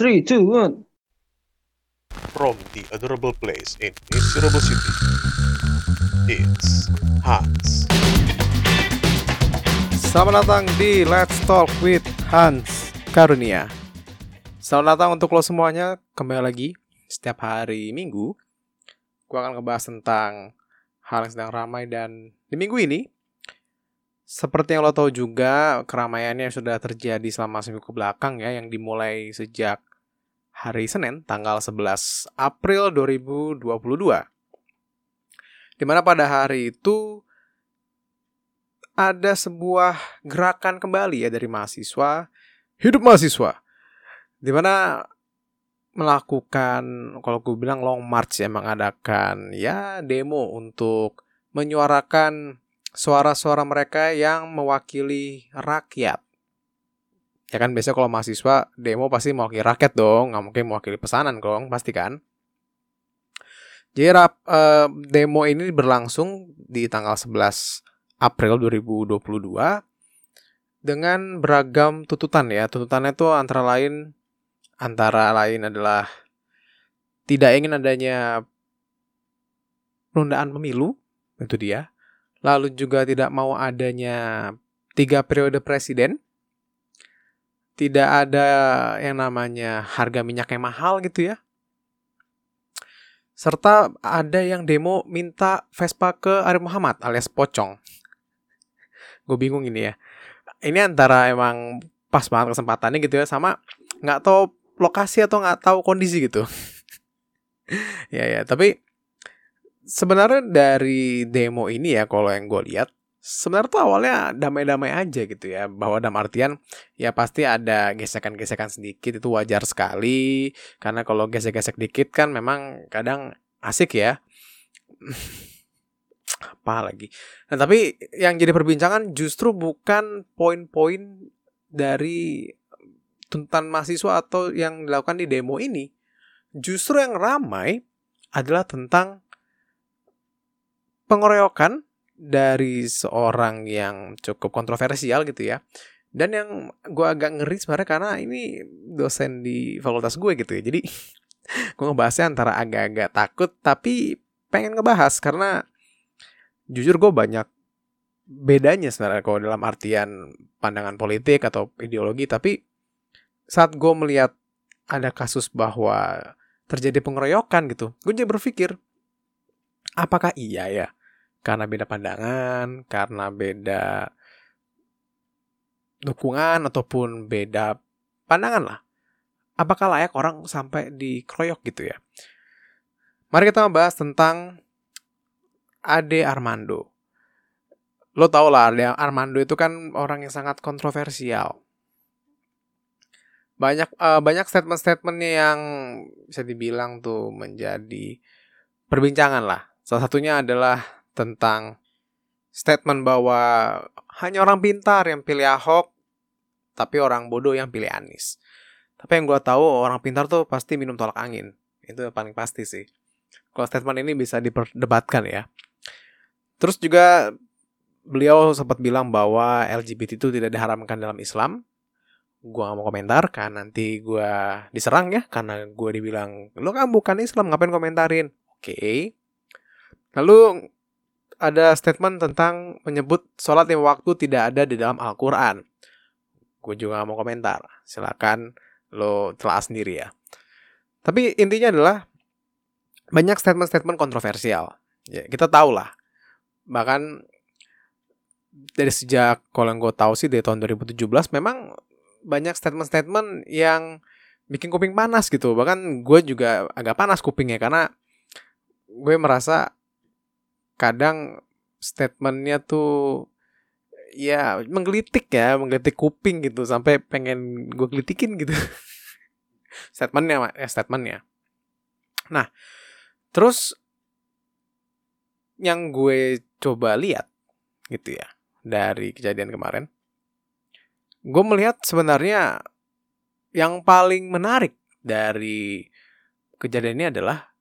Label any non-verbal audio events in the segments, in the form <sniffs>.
Three, two, one. From the adorable place in miserable city, it's Hans. Selamat datang di Let's Talk with Hans Karunia. Selamat datang untuk lo semuanya kembali lagi setiap hari Minggu. Gue akan ngebahas tentang hal yang sedang ramai dan di minggu ini seperti yang lo tahu juga keramaiannya sudah terjadi selama seminggu ke belakang ya yang dimulai sejak hari Senin tanggal 11 April 2022. Di mana pada hari itu ada sebuah gerakan kembali ya dari mahasiswa hidup mahasiswa di mana melakukan kalau gue bilang long march ya mengadakan ya demo untuk menyuarakan suara-suara mereka yang mewakili rakyat. Ya kan biasanya kalau mahasiswa demo pasti mewakili rakyat dong, nggak mungkin mewakili pesanan dong, pasti kan. Jadi rap, eh, demo ini berlangsung di tanggal 11 April 2022 dengan beragam tuntutan ya. Tuntutannya itu antara lain antara lain adalah tidak ingin adanya penundaan pemilu, itu dia. Lalu juga tidak mau adanya tiga periode presiden. Tidak ada yang namanya harga minyak yang mahal gitu ya. Serta ada yang demo minta Vespa ke Arif Muhammad alias Pocong. Gue bingung ini ya. Ini antara emang pas banget kesempatannya gitu ya sama nggak tahu lokasi atau nggak tahu kondisi gitu. <laughs> ya ya, tapi sebenarnya dari demo ini ya kalau yang gue lihat sebenarnya tuh awalnya damai-damai aja gitu ya bahwa dalam artian ya pasti ada gesekan-gesekan sedikit itu wajar sekali. Karena kalau gesek-gesek dikit kan memang kadang asik ya. <sniffs> Apa lagi? Nah tapi yang jadi perbincangan justru bukan poin-poin dari tuntutan mahasiswa atau yang dilakukan di demo ini. Justru yang ramai adalah tentang pengeroyokan dari seorang yang cukup kontroversial gitu ya. Dan yang gue agak ngeri sebenarnya karena ini dosen di fakultas gue gitu ya. Jadi <laughs> gue ngebahasnya antara agak-agak takut tapi pengen ngebahas karena jujur gue banyak bedanya sebenarnya kalau dalam artian pandangan politik atau ideologi tapi saat gue melihat ada kasus bahwa terjadi pengeroyokan gitu gue jadi berpikir apakah iya ya karena beda pandangan, karena beda dukungan ataupun beda pandangan lah. Apakah layak orang sampai dikeroyok gitu ya? Mari kita membahas tentang Ade Armando. Lo tau lah, Ade Armando itu kan orang yang sangat kontroversial. Banyak uh, banyak statement-statementnya yang bisa dibilang tuh menjadi perbincangan lah. Salah satunya adalah tentang statement bahwa hanya orang pintar yang pilih Ahok, tapi orang bodoh yang pilih Anies. Tapi yang gue tahu orang pintar tuh pasti minum tolak angin. Itu paling pasti sih. Kalau statement ini bisa diperdebatkan ya. Terus juga beliau sempat bilang bahwa LGBT itu tidak diharamkan dalam Islam. Gue gak mau komentar kan nanti gue diserang ya karena gue dibilang lo kan bukan Islam ngapain komentarin. Oke. Okay. Lalu ada statement tentang menyebut sholat lima waktu tidak ada di dalam Al-Quran. Gue juga mau komentar. Silakan lo telah sendiri ya. Tapi intinya adalah banyak statement-statement kontroversial. Ya, kita tahu lah. Bahkan dari sejak kalau yang gue tahu sih dari tahun 2017 memang banyak statement-statement yang bikin kuping panas gitu. Bahkan gue juga agak panas kupingnya karena gue merasa kadang statementnya tuh ya menggelitik ya menggelitik kuping gitu sampai pengen gue gelitikin gitu. <laughs> Statementnya ya statementnya. Nah terus yang gue coba lihat gitu ya dari kejadian kemarin gue melihat sebenarnya yang paling menarik dari kejadian ini adalah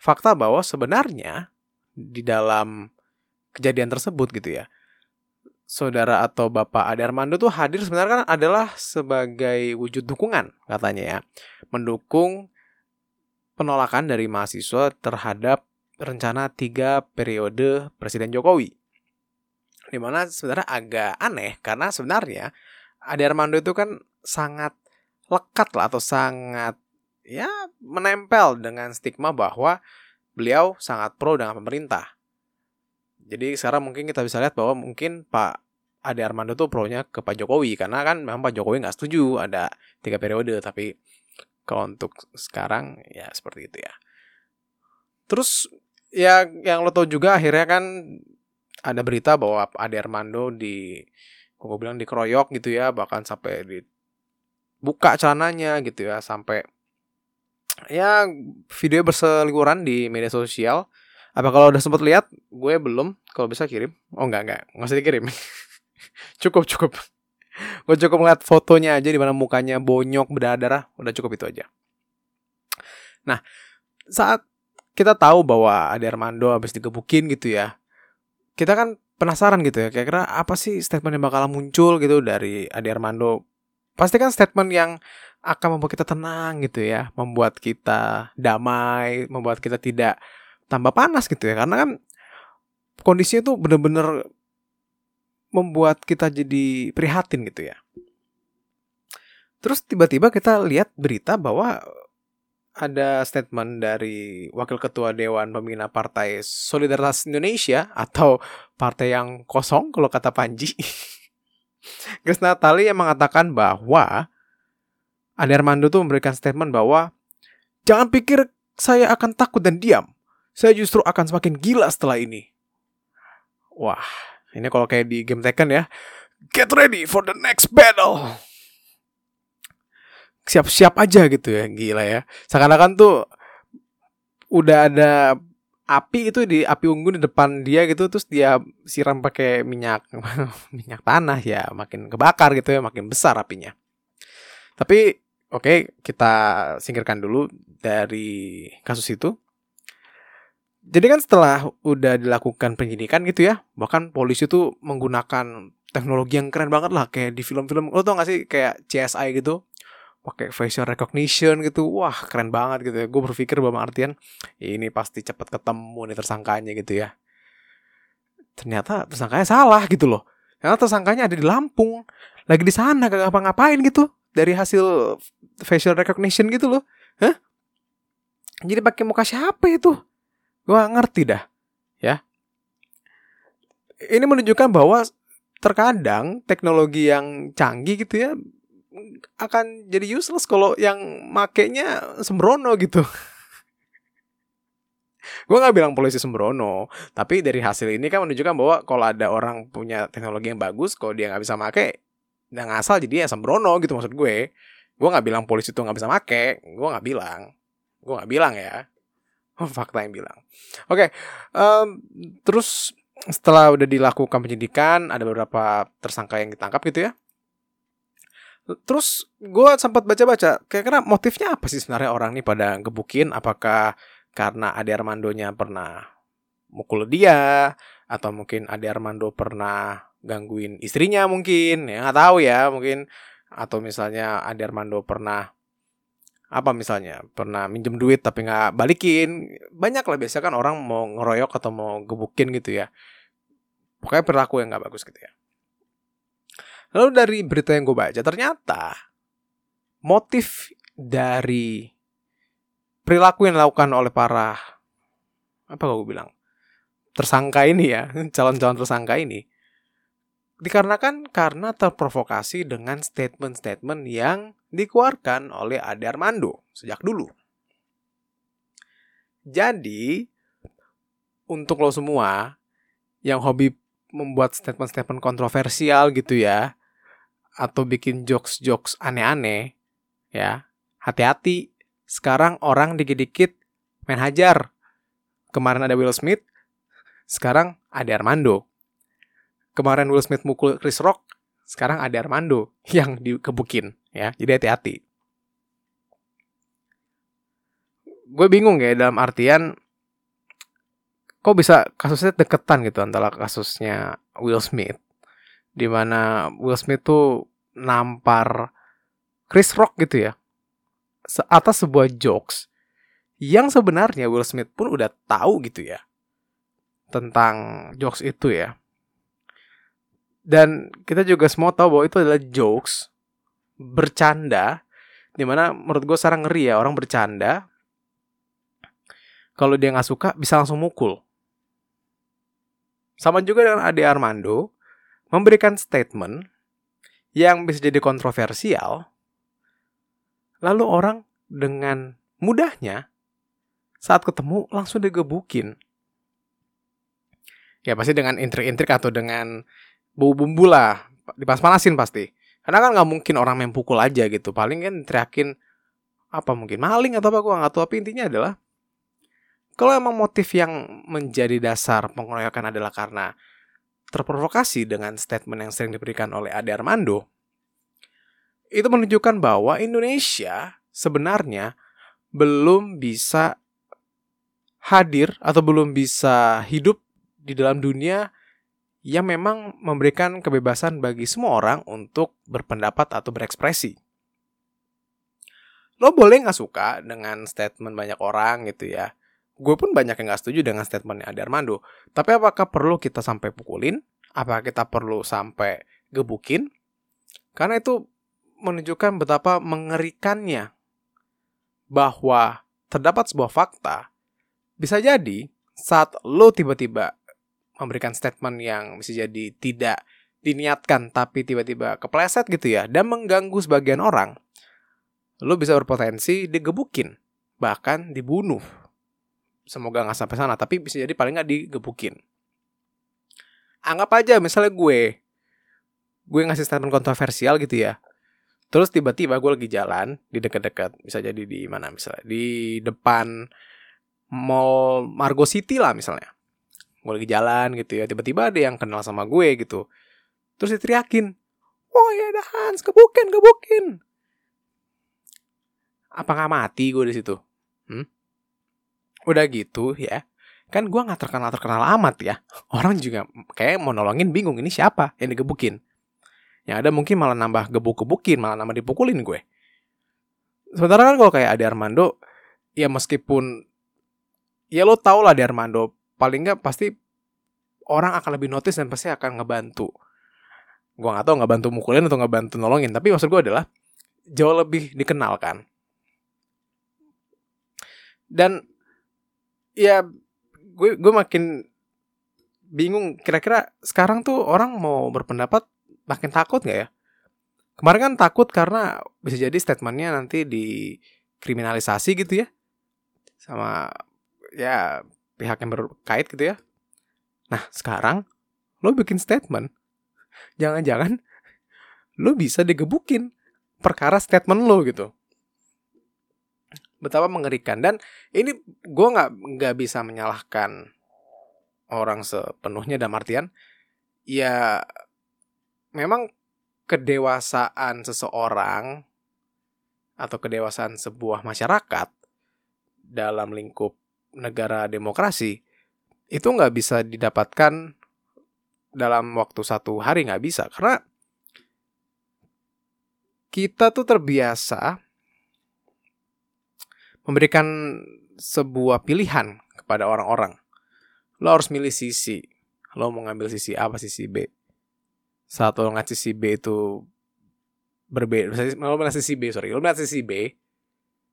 fakta bahwa sebenarnya di dalam kejadian tersebut gitu ya. saudara atau Bapak Ade Armando tuh hadir sebenarnya kan adalah sebagai wujud dukungan katanya ya. Mendukung penolakan dari mahasiswa terhadap rencana tiga periode Presiden Jokowi. Di mana sebenarnya agak aneh karena sebenarnya Ade Armando itu kan sangat lekat lah atau sangat ya menempel dengan stigma bahwa beliau sangat pro dengan pemerintah. Jadi sekarang mungkin kita bisa lihat bahwa mungkin Pak Ade Armando tuh pro-nya ke Pak Jokowi karena kan memang Pak Jokowi nggak setuju ada tiga periode tapi kalau untuk sekarang ya seperti itu ya. Terus ya yang lo tau juga akhirnya kan ada berita bahwa Ade Armando di gue bilang dikeroyok gitu ya bahkan sampai dibuka celananya gitu ya sampai ya video berseliweran di media sosial. Apa kalau udah sempat lihat gue belum. Kalau bisa kirim. Oh enggak enggak. Nggak usah dikirim. <laughs> Cukup cukup. Gue cukup ngeliat fotonya aja di mana mukanya bonyok berdarah. Udah cukup itu aja. Nah saat kita tahu bahwa ada Armando habis digebukin gitu ya kita kan penasaran gitu ya. Kira-kira apa sih statement yang bakal muncul gitu dari Ade Armando pasti kan statement yang akan membuat kita tenang gitu ya membuat kita damai membuat kita tidak tambah panas gitu ya karena kan kondisinya tuh bener-bener membuat kita jadi prihatin gitu ya. Terus tiba-tiba kita lihat berita bahwa ada statement dari Wakil Ketua Dewan Pembina Partai Solidaritas Indonesia atau partai yang kosong kalau kata Panji. <laughs> Grace Natali yang mengatakan bahwa Ade Armando tuh memberikan statement bahwa jangan pikir saya akan takut dan diam. Saya justru akan semakin gila setelah ini. Wah, ini kalau kayak di game Tekken ya. Get ready for the next battle. Siap-siap aja gitu ya, gila ya. Seakan-akan tuh udah ada api itu di api unggun di depan dia gitu terus dia siram pakai minyak <laughs> minyak tanah ya makin kebakar gitu ya makin besar apinya tapi oke okay, kita singkirkan dulu dari kasus itu jadi kan setelah udah dilakukan penyidikan gitu ya, bahkan polisi tuh menggunakan teknologi yang keren banget lah kayak di film-film. Lo tau gak sih kayak CSI gitu? Pakai facial recognition gitu. Wah keren banget gitu ya. Gue berpikir bahwa artian ini pasti cepet ketemu nih tersangkanya gitu ya. Ternyata tersangkanya salah gitu loh. Karena tersangkanya ada di Lampung. Lagi di sana gak ngapa-ngapain gitu. Dari hasil facial recognition gitu loh. Hah? jadi pakai muka siapa itu? Gue ngerti dah, ya. Ini menunjukkan bahwa terkadang teknologi yang canggih gitu ya akan jadi useless kalau yang makainya sembrono gitu. <laughs> gue nggak bilang polisi sembrono, tapi dari hasil ini kan menunjukkan bahwa kalau ada orang punya teknologi yang bagus, kalau dia nggak bisa make, dan ngasal jadi ya sembrono gitu maksud gue. Gue nggak bilang polisi itu nggak bisa make, gue nggak bilang, gue nggak bilang ya. <laughs> Fakta yang bilang. Oke, okay, um, terus setelah udah dilakukan penyidikan, ada beberapa tersangka yang ditangkap gitu ya. Terus gue sempat baca-baca, kira-kira motifnya apa sih sebenarnya orang nih pada gebukin? Apakah karena Ade Armandonya pernah mukul dia, atau mungkin Ade Armando pernah gangguin istrinya mungkin, ya nggak tahu ya mungkin, atau misalnya Ade Armando pernah apa misalnya pernah minjem duit tapi nggak balikin? Banyak lah biasa kan orang mau ngeroyok atau mau gebukin gitu ya. Pokoknya perilaku yang nggak bagus gitu ya lalu dari berita yang gue baca ternyata motif dari perilaku yang dilakukan oleh para apa gue bilang tersangka ini ya <laughs> calon-calon tersangka ini dikarenakan karena terprovokasi dengan statement-statement yang dikeluarkan oleh Ade Armando sejak dulu. Jadi, untuk lo semua yang hobi membuat statement-statement kontroversial gitu ya, atau bikin jokes-jokes aneh-aneh, ya, hati-hati. Sekarang orang dikit-dikit main hajar. Kemarin ada Will Smith, sekarang ada Armando. Kemarin Will Smith mukul Chris Rock, sekarang ada Armando <laughs> yang dikebukin ya. Jadi hati-hati. Gue bingung ya dalam artian kok bisa kasusnya deketan gitu antara kasusnya Will Smith di mana Will Smith tuh nampar Chris Rock gitu ya atas sebuah jokes yang sebenarnya Will Smith pun udah tahu gitu ya tentang jokes itu ya. Dan kita juga semua tahu bahwa itu adalah jokes bercanda di mana menurut gue sekarang ngeri ya orang bercanda. Kalau dia nggak suka bisa langsung mukul. Sama juga dengan Ade Armando memberikan statement yang bisa jadi kontroversial lalu orang dengan mudahnya saat ketemu langsung digebukin ya pasti dengan intrik-intrik atau dengan bumbu-bumbu lah dipas-panasin pasti karena kan nggak mungkin orang main pukul aja gitu. Paling kan teriakin apa mungkin maling atau apa gua nggak tahu. Tapi intinya adalah kalau emang motif yang menjadi dasar pengeroyokan adalah karena terprovokasi dengan statement yang sering diberikan oleh Ade Armando, itu menunjukkan bahwa Indonesia sebenarnya belum bisa hadir atau belum bisa hidup di dalam dunia yang memang memberikan kebebasan bagi semua orang untuk berpendapat atau berekspresi. Lo boleh nggak suka dengan statement banyak orang gitu ya. Gue pun banyak yang nggak setuju dengan statementnya Ade Armando. Tapi apakah perlu kita sampai pukulin? Apakah kita perlu sampai gebukin? Karena itu menunjukkan betapa mengerikannya bahwa terdapat sebuah fakta bisa jadi saat lo tiba-tiba memberikan statement yang bisa jadi tidak diniatkan tapi tiba-tiba kepleset gitu ya dan mengganggu sebagian orang, lo bisa berpotensi digebukin bahkan dibunuh. Semoga nggak sampai sana tapi bisa jadi paling nggak digebukin. Anggap aja misalnya gue, gue ngasih statement kontroversial gitu ya. Terus tiba-tiba gue lagi jalan di dekat-dekat, bisa jadi di mana misalnya di depan mall Margo City lah misalnya gue lagi jalan gitu ya tiba-tiba ada yang kenal sama gue gitu terus diteriakin oh ya ada Hans kebukin kebukin apa nggak mati gue di situ hmm? Udah gitu ya kan gue nggak terkenal terkenal amat ya orang juga kayak mau nolongin bingung ini siapa yang digebukin yang ada mungkin malah nambah gebuk-gebukin malah nambah dipukulin gue sementara kan kalau kayak ada Armando ya meskipun ya lo tau lah di Armando paling nggak pasti orang akan lebih notice dan pasti akan ngebantu. Gue nggak tahu ngebantu mukulin atau ngebantu nolongin, tapi maksud gue adalah jauh lebih dikenalkan. Dan ya gue gue makin bingung kira-kira sekarang tuh orang mau berpendapat makin takut nggak ya? Kemarin kan takut karena bisa jadi statementnya nanti dikriminalisasi gitu ya sama ya pihak yang berkait gitu ya. Nah sekarang lo bikin statement, jangan-jangan lo bisa digebukin perkara statement lo gitu. Betapa mengerikan. Dan ini gue nggak nggak bisa menyalahkan orang sepenuhnya dalam artian ya memang kedewasaan seseorang atau kedewasaan sebuah masyarakat dalam lingkup negara demokrasi itu nggak bisa didapatkan dalam waktu satu hari nggak bisa. Karena kita tuh terbiasa memberikan sebuah pilihan kepada orang-orang. Lo harus milih sisi. Lo mau ngambil sisi A apa sisi B. Saat lo ngasih sisi B itu berbeda. Lo ngasih sisi B, sorry. Lo ngasih sisi B,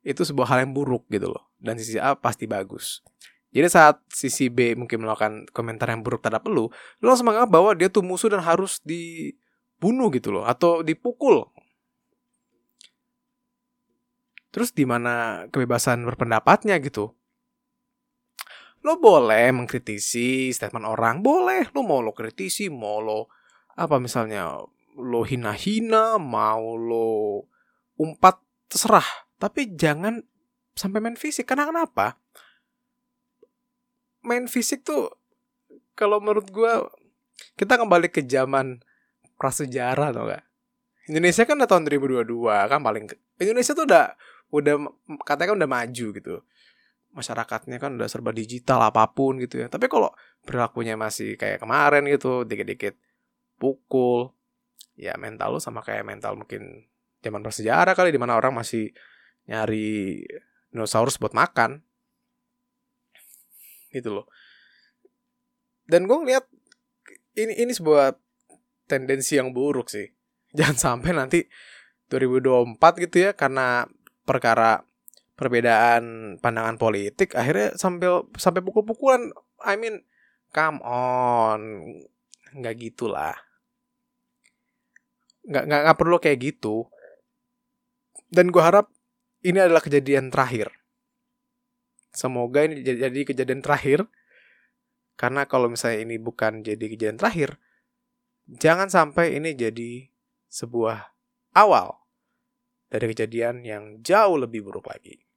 itu sebuah hal yang buruk gitu loh. Dan sisi A pasti bagus. Jadi saat sisi B mungkin melakukan komentar yang buruk terhadap lu, lu langsung menganggap bahwa dia tuh musuh dan harus dibunuh gitu loh atau dipukul. Terus di mana kebebasan berpendapatnya gitu? Lo boleh mengkritisi statement orang, boleh. Lo mau lo kritisi, mau lo apa misalnya lo hina-hina, mau lo umpat terserah. Tapi jangan sampai main fisik. Karena kenapa? Main fisik tuh kalau menurut gue kita kembali ke zaman prasejarah atau enggak? Indonesia kan udah tahun 2022 kan paling Indonesia tuh udah udah katanya kan udah maju gitu. Masyarakatnya kan udah serba digital apa pun gitu ya. Tapi kalau perilakunya masih kayak kemarin gitu dikit-dikit pukul ya mental lu sama kayak mental mungkin zaman prasejarah kali di mana orang masih nyari dinosaurus buat makan. Gitu loh. Dan gue ngeliat ini ini sebuah tendensi yang buruk sih. <laughs> Jangan sampai nanti 2024 gitu ya karena perkara perbedaan pandangan politik akhirnya sampai sampai pukul-pukulan I mean come on. Nggak gitulah. Nggak nggak nggak perlu kayak gitu. Dan gue harap ini adalah kejadian terakhir. Semoga ini jadi kejadian terakhir. Karena kalau misalnya ini bukan jadi kejadian terakhir jangan sampai ini jadi sebuah awal dari kejadian yang jauh lebih buruk lagi